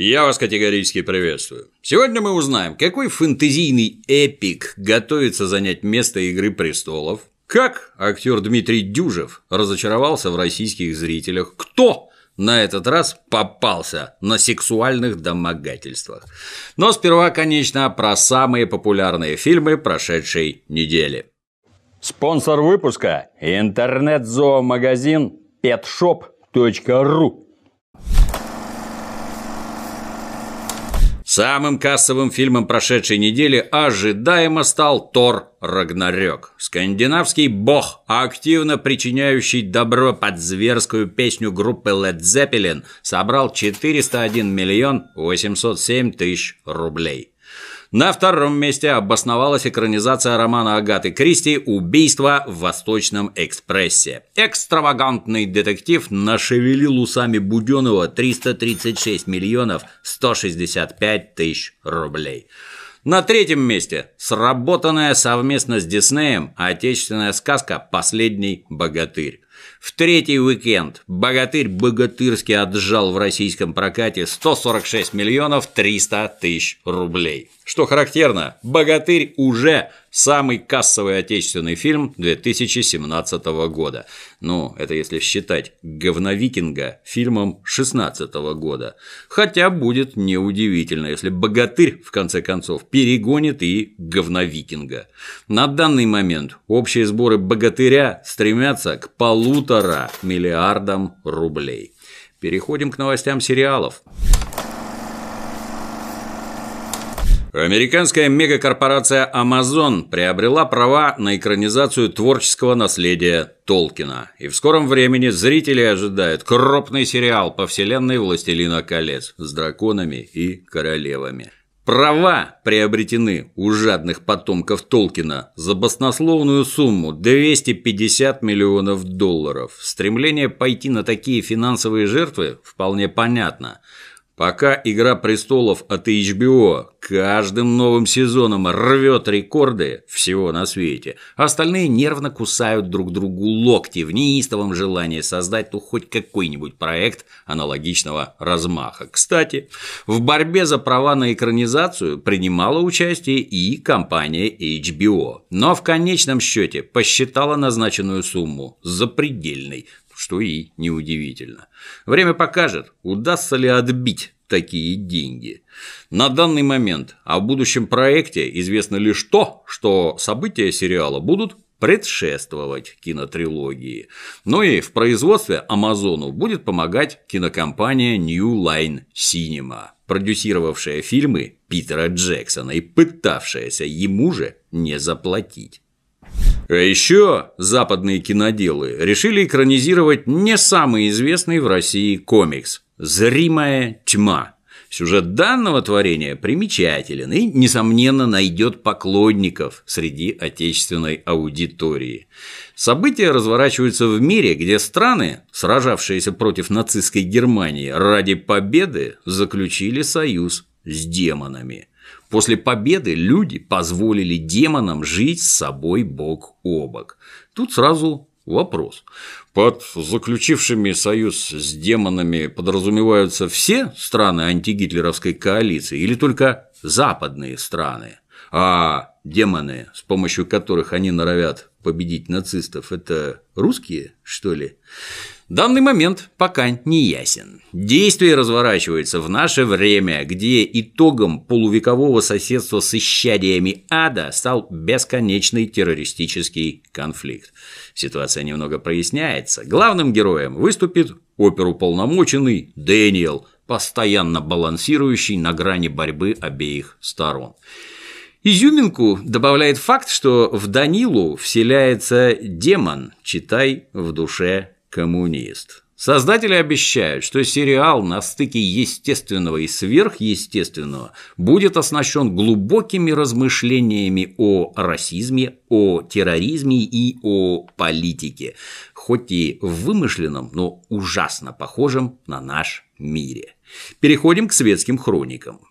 Я вас категорически приветствую. Сегодня мы узнаем, какой фэнтезийный эпик готовится занять место «Игры престолов», как актер Дмитрий Дюжев разочаровался в российских зрителях, кто на этот раз попался на сексуальных домогательствах. Но сперва, конечно, про самые популярные фильмы прошедшей недели. Спонсор выпуска – интернет-зоомагазин petshop.ru Самым кассовым фильмом прошедшей недели ожидаемо стал Тор Рагнарёк. Скандинавский бог, активно причиняющий добро под зверскую песню группы Led Zeppelin, собрал 401 миллион 807 тысяч рублей. На втором месте обосновалась экранизация романа Агаты Кристи «Убийство в Восточном экспрессе». Экстравагантный детектив нашевелил усами Буденова 336 миллионов 165 тысяч рублей. На третьем месте сработанная совместно с Диснеем отечественная сказка «Последний богатырь». В третий уикенд «Богатырь» богатырски отжал в российском прокате 146 миллионов 300 тысяч рублей. Что характерно, «Богатырь» уже самый кассовый отечественный фильм 2017 года. Ну, это если считать «Говновикинга» фильмом 2016 года. Хотя будет неудивительно, если «Богатырь» в конце концов перегонит и «Говновикинга». На данный момент общие сборы «Богатыря» стремятся к полутора миллиардам рублей. Переходим к новостям сериалов. Американская мегакорпорация Amazon приобрела права на экранизацию творческого наследия Толкина. И в скором времени зрители ожидают крупный сериал по вселенной «Властелина колец» с драконами и королевами. Права приобретены у жадных потомков Толкина за баснословную сумму 250 миллионов долларов. Стремление пойти на такие финансовые жертвы вполне понятно – Пока «Игра престолов» от HBO каждым новым сезоном рвет рекорды всего на свете, остальные нервно кусают друг другу локти в неистовом желании создать ну хоть какой-нибудь проект аналогичного размаха. Кстати, в борьбе за права на экранизацию принимала участие и компания HBO, но в конечном счете посчитала назначенную сумму запредельной что и неудивительно. Время покажет, удастся ли отбить такие деньги. На данный момент о будущем проекте известно лишь то, что события сериала будут предшествовать кинотрилогии. Ну и в производстве Амазону будет помогать кинокомпания New Line Cinema, продюсировавшая фильмы Питера Джексона и пытавшаяся ему же не заплатить. А еще западные киноделы решили экранизировать не самый известный в России комикс «Зримая тьма». Сюжет данного творения примечателен и, несомненно, найдет поклонников среди отечественной аудитории. События разворачиваются в мире, где страны, сражавшиеся против нацистской Германии ради победы, заключили союз с демонами. После победы люди позволили демонам жить с собой бок о бок. Тут сразу вопрос. Под заключившими союз с демонами подразумеваются все страны антигитлеровской коалиции или только западные страны? А демоны, с помощью которых они норовят победить нацистов, это русские, что ли? Данный момент пока не ясен. Действие разворачивается в наше время, где итогом полувекового соседства с исчадиями ада стал бесконечный террористический конфликт. Ситуация немного проясняется. Главным героем выступит оперуполномоченный Дэниел, постоянно балансирующий на грани борьбы обеих сторон. Изюминку добавляет факт, что в Данилу вселяется демон, читай в душе коммунист. Создатели обещают, что сериал на стыке естественного и сверхъестественного будет оснащен глубокими размышлениями о расизме, о терроризме и о политике, хоть и вымышленном, но ужасно похожем на наш мире. Переходим к светским хроникам.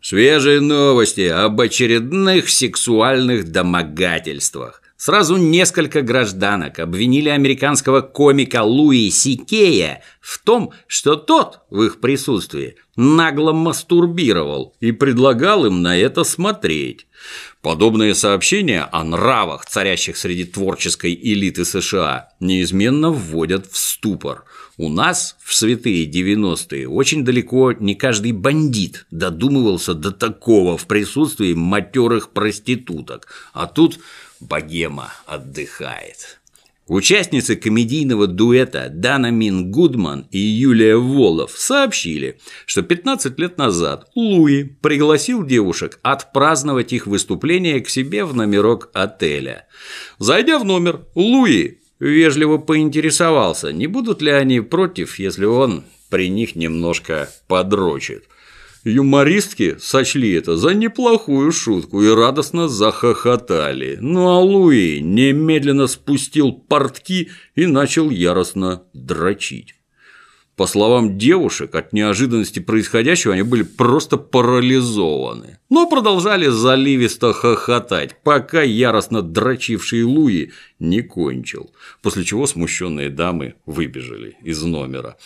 Свежие новости об очередных сексуальных домогательствах. Сразу несколько гражданок обвинили американского комика Луи Сикея в том, что тот в их присутствии нагло мастурбировал и предлагал им на это смотреть. Подобные сообщения о нравах, царящих среди творческой элиты США, неизменно вводят в ступор. У нас в святые 90-е очень далеко не каждый бандит додумывался до такого в присутствии матерых проституток, а тут богема отдыхает. Участницы комедийного дуэта Дана Мин Гудман и Юлия Волов сообщили, что 15 лет назад Луи пригласил девушек отпраздновать их выступление к себе в номерок отеля. Зайдя в номер, Луи вежливо поинтересовался, не будут ли они против, если он при них немножко подрочит. Юмористки сочли это за неплохую шутку и радостно захохотали. Ну а Луи немедленно спустил портки и начал яростно дрочить. По словам девушек, от неожиданности происходящего они были просто парализованы, но продолжали заливисто хохотать, пока яростно дрочивший Луи не кончил, после чего смущенные дамы выбежали из номера.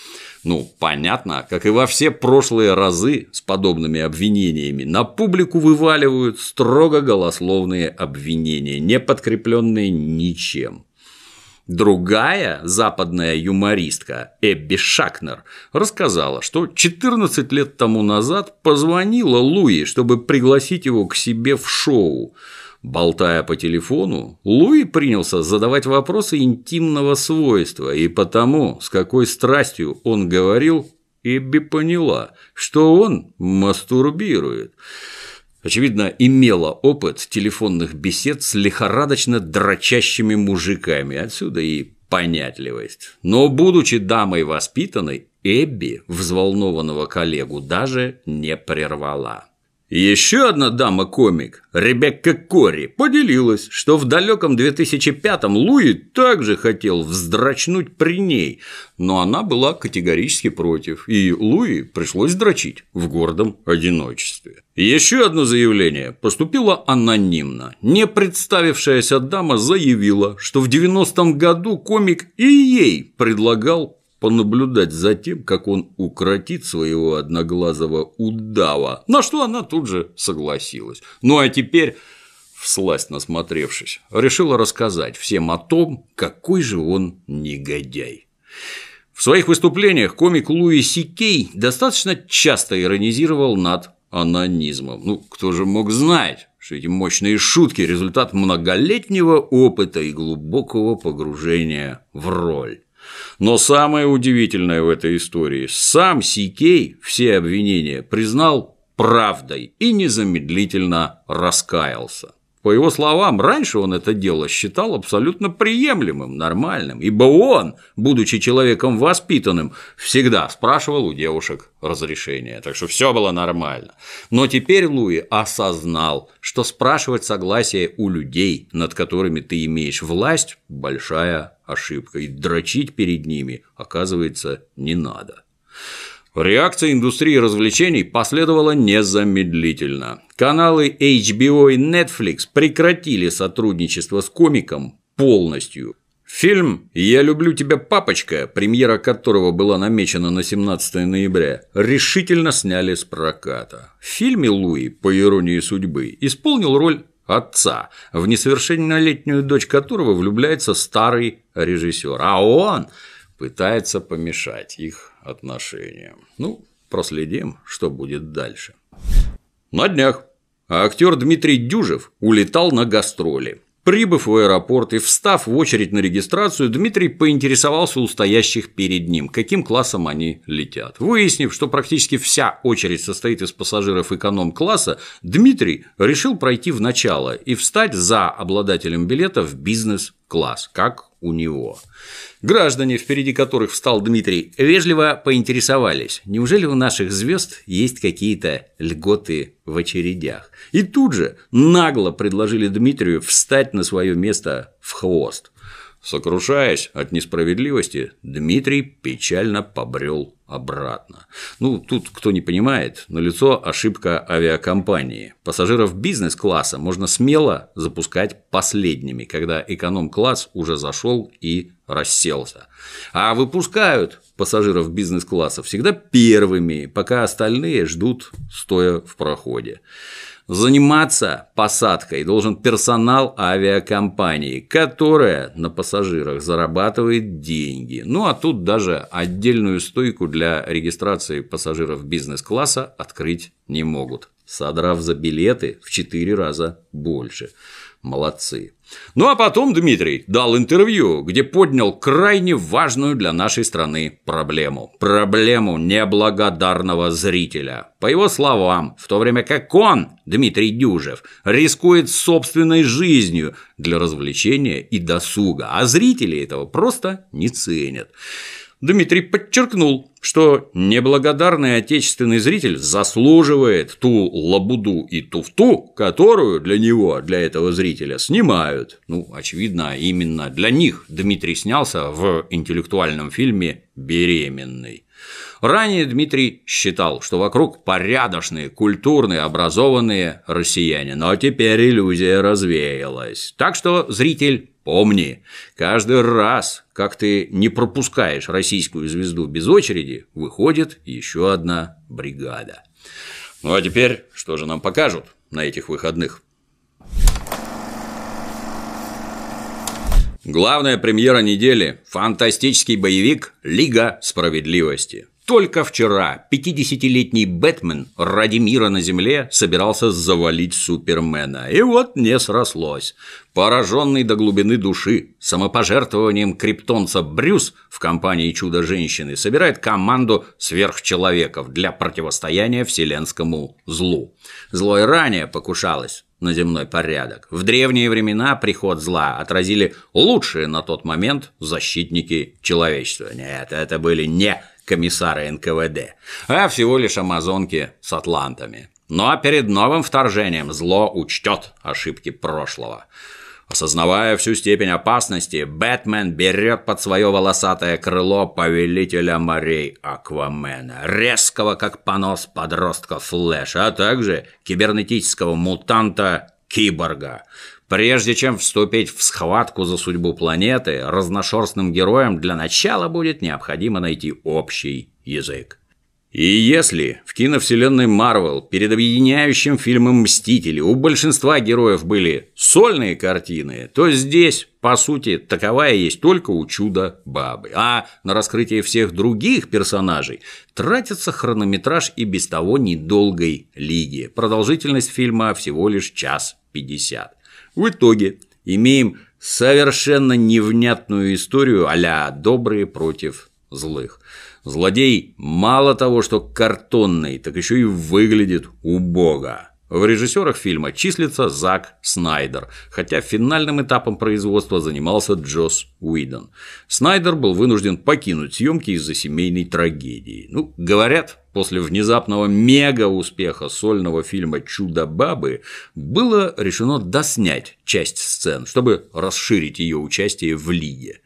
Ну, понятно, как и во все прошлые разы с подобными обвинениями, на публику вываливают строго голословные обвинения, не подкрепленные ничем. Другая западная юмористка Эбби Шакнер рассказала, что 14 лет тому назад позвонила Луи, чтобы пригласить его к себе в шоу. Болтая по телефону, Луи принялся задавать вопросы интимного свойства, и потому, с какой страстью он говорил, Эбби поняла, что он мастурбирует очевидно, имела опыт телефонных бесед с лихорадочно дрочащими мужиками, отсюда и понятливость. Но, будучи дамой воспитанной, Эбби взволнованного коллегу даже не прервала. Еще одна дама-комик, Ребекка Кори, поделилась, что в далеком 2005-м Луи также хотел вздрачнуть при ней, но она была категорически против, и Луи пришлось дрочить в гордом одиночестве. Еще одно заявление поступило анонимно. Не представившаяся дама заявила, что в 90-м году комик и ей предлагал понаблюдать за тем, как он укротит своего одноглазого удава, на что она тут же согласилась. Ну а теперь, всласть насмотревшись, решила рассказать всем о том, какой же он негодяй. В своих выступлениях комик Луи Сикей достаточно часто иронизировал над анонизмом. Ну, кто же мог знать, что эти мощные шутки – результат многолетнего опыта и глубокого погружения в роль. Но самое удивительное в этой истории – сам Сикей все обвинения признал правдой и незамедлительно раскаялся. По его словам, раньше он это дело считал абсолютно приемлемым, нормальным, ибо он, будучи человеком воспитанным, всегда спрашивал у девушек разрешения, так что все было нормально. Но теперь Луи осознал, что спрашивать согласие у людей, над которыми ты имеешь власть, большая ошибка, и дрочить перед ними, оказывается, не надо. Реакция индустрии развлечений последовала незамедлительно. Каналы HBO и Netflix прекратили сотрудничество с комиком полностью. Фильм «Я люблю тебя, папочка», премьера которого была намечена на 17 ноября, решительно сняли с проката. В фильме Луи, по иронии судьбы, исполнил роль отца, в несовершеннолетнюю дочь которого влюбляется старый режиссер, а он пытается помешать их отношениям. Ну, проследим, что будет дальше. На днях актер Дмитрий Дюжев улетал на гастроли. Прибыв в аэропорт и встав в очередь на регистрацию, Дмитрий поинтересовался у стоящих перед ним, каким классом они летят. Выяснив, что практически вся очередь состоит из пассажиров эконом-класса, Дмитрий решил пройти в начало и встать за обладателем билета в бизнес-класс, как у него. Граждане, впереди которых встал Дмитрий, вежливо поинтересовались, неужели у наших звезд есть какие-то льготы в очередях. И тут же нагло предложили Дмитрию встать на свое место в хвост. Сокрушаясь от несправедливости, Дмитрий печально побрел обратно. Ну, тут, кто не понимает, налицо ошибка авиакомпании. Пассажиров бизнес-класса можно смело запускать последними, когда эконом-класс уже зашел и расселся. А выпускают пассажиров бизнес-класса всегда первыми, пока остальные ждут, стоя в проходе. Заниматься посадкой должен персонал авиакомпании, которая на пассажирах зарабатывает деньги. Ну а тут даже отдельную стойку для регистрации пассажиров бизнес-класса открыть не могут, содрав за билеты в 4 раза больше. Молодцы. Ну а потом Дмитрий дал интервью, где поднял крайне важную для нашей страны проблему. Проблему неблагодарного зрителя. По его словам, в то время как он, Дмитрий Дюжев, рискует собственной жизнью для развлечения и досуга, а зрители этого просто не ценят. Дмитрий подчеркнул, что неблагодарный отечественный зритель заслуживает ту лабуду и туфту, которую для него, для этого зрителя снимают. Ну, очевидно, именно для них Дмитрий снялся в интеллектуальном фильме «Беременный». Ранее Дмитрий считал, что вокруг порядочные, культурные, образованные россияне, но теперь иллюзия развеялась. Так что, зритель, помни, каждый раз, как ты не пропускаешь российскую звезду без очереди, выходит еще одна бригада. Ну а теперь, что же нам покажут на этих выходных? Главная премьера недели – фантастический боевик «Лига справедливости». Только вчера 50-летний Бэтмен ради мира на Земле собирался завалить Супермена. И вот не срослось. Пораженный до глубины души самопожертвованием криптонца Брюс в компании Чудо-женщины собирает команду сверхчеловеков для противостояния вселенскому злу. Зло и ранее покушалось на земной порядок. В древние времена приход зла отразили лучшие на тот момент защитники человечества. Нет, это были не комиссары НКВД, а всего лишь амазонки с атлантами. Но перед новым вторжением зло учтет ошибки прошлого. Осознавая всю степень опасности, Бэтмен берет под свое волосатое крыло повелителя морей Аквамена, резкого как понос подростка Флэша, а также кибернетического мутанта Киборга. Прежде чем вступить в схватку за судьбу планеты, разношерстным героям для начала будет необходимо найти общий язык. И если в киновселенной Марвел перед объединяющим фильмом «Мстители» у большинства героев были сольные картины, то здесь, по сути, таковая есть только у Чуда-бабы. А на раскрытие всех других персонажей тратится хронометраж и без того недолгой лиги. Продолжительность фильма всего лишь час пятьдесят. В итоге имеем совершенно невнятную историю а «добрые против злых». Злодей мало того, что картонный, так еще и выглядит убого. В режиссерах фильма числится Зак Снайдер, хотя финальным этапом производства занимался Джос Уидон. Снайдер был вынужден покинуть съемки из-за семейной трагедии. Ну, говорят, после внезапного мега-успеха сольного фильма «Чудо-бабы» было решено доснять часть сцен, чтобы расширить ее участие в Лиге.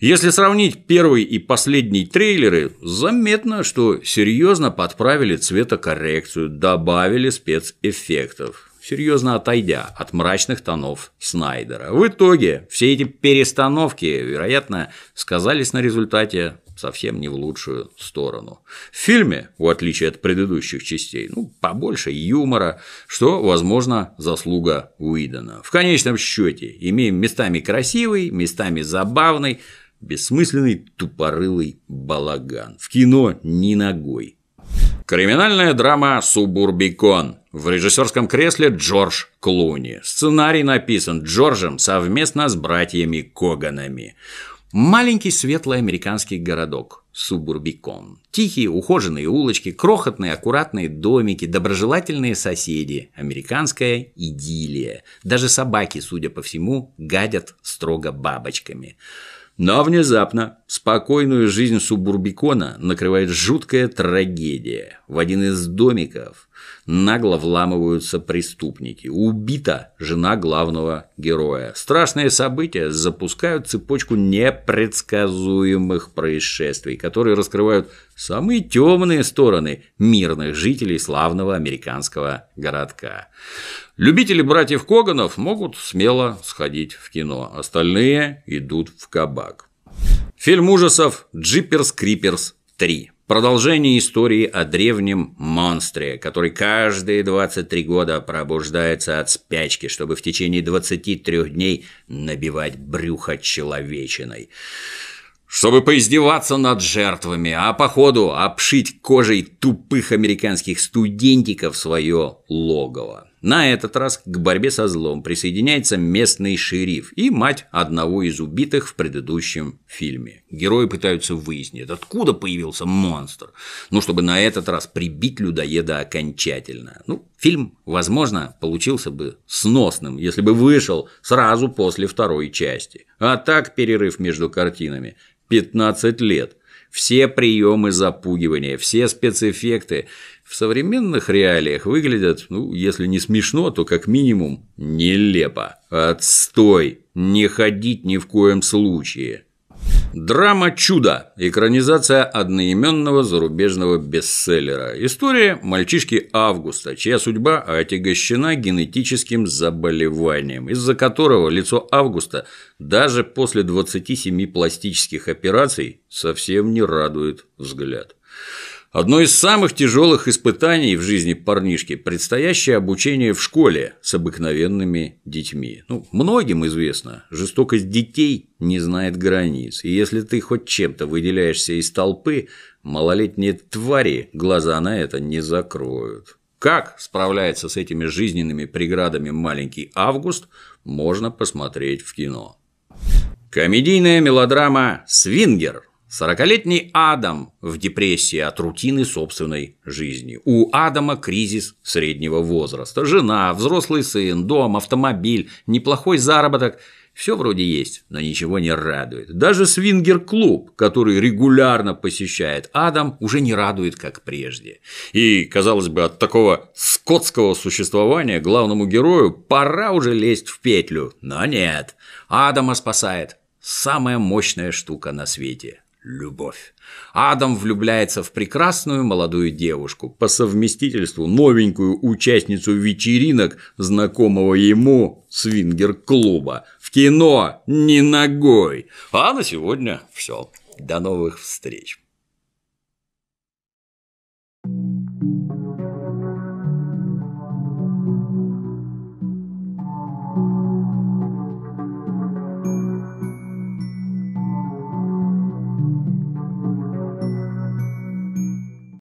Если сравнить первый и последний трейлеры, заметно, что серьезно подправили цветокоррекцию, добавили спецэффектов, серьезно отойдя от мрачных тонов Снайдера. В итоге все эти перестановки, вероятно, сказались на результате совсем не в лучшую сторону. В фильме, в отличие от предыдущих частей, ну, побольше юмора, что, возможно, заслуга Уидона. В конечном счете имеем местами красивый, местами забавный, Бессмысленный тупорылый балаган. В кино ни ногой. Криминальная драма «Субурбикон». В режиссерском кресле Джордж Клуни. Сценарий написан Джорджем совместно с братьями Коганами. Маленький светлый американский городок Субурбикон. Тихие ухоженные улочки, крохотные аккуратные домики, доброжелательные соседи, американская идиллия. Даже собаки, судя по всему, гадят строго бабочками. Но внезапно спокойную жизнь субурбикона накрывает жуткая трагедия. В один из домиков нагло вламываются преступники. Убита жена главного героя. Страшные события запускают цепочку непредсказуемых происшествий, которые раскрывают самые темные стороны мирных жителей славного американского городка. Любители братьев Коганов могут смело сходить в кино, остальные идут в кабак. Фильм ужасов «Джиперс Криперс 3». Продолжение истории о древнем монстре, который каждые 23 года пробуждается от спячки, чтобы в течение 23 дней набивать брюхо человечиной. Чтобы поиздеваться над жертвами, а по ходу обшить кожей тупых американских студентиков свое логово. На этот раз к борьбе со злом присоединяется местный шериф и мать одного из убитых в предыдущем фильме. Герои пытаются выяснить, откуда появился монстр, ну, чтобы на этот раз прибить людоеда окончательно. Ну, фильм, возможно, получился бы сносным, если бы вышел сразу после второй части. А так перерыв между картинами 15 лет. Все приемы запугивания, все спецэффекты в современных реалиях выглядят, ну, если не смешно, то как минимум нелепо. Отстой! Не ходить ни в коем случае. Драма «Чудо» – экранизация одноименного зарубежного бестселлера. История мальчишки Августа, чья судьба отягощена генетическим заболеванием, из-за которого лицо Августа даже после 27 пластических операций совсем не радует взгляд. Одно из самых тяжелых испытаний в жизни парнишки – предстоящее обучение в школе с обыкновенными детьми. Ну, многим известно, жестокость детей не знает границ, и если ты хоть чем-то выделяешься из толпы, малолетние твари глаза на это не закроют. Как справляется с этими жизненными преградами маленький Август, можно посмотреть в кино. Комедийная мелодрама «Свингер» Сорокалетний Адам в депрессии от рутины собственной жизни. У Адама кризис среднего возраста. Жена, взрослый сын, дом, автомобиль, неплохой заработок. Все вроде есть, но ничего не радует. Даже свингер-клуб, который регулярно посещает Адам, уже не радует, как прежде. И, казалось бы, от такого скотского существования главному герою пора уже лезть в петлю. Но нет, Адама спасает самая мощная штука на свете любовь. Адам влюбляется в прекрасную молодую девушку, по совместительству новенькую участницу вечеринок знакомого ему свингер-клуба. В кино не ногой. А на сегодня все. До новых встреч.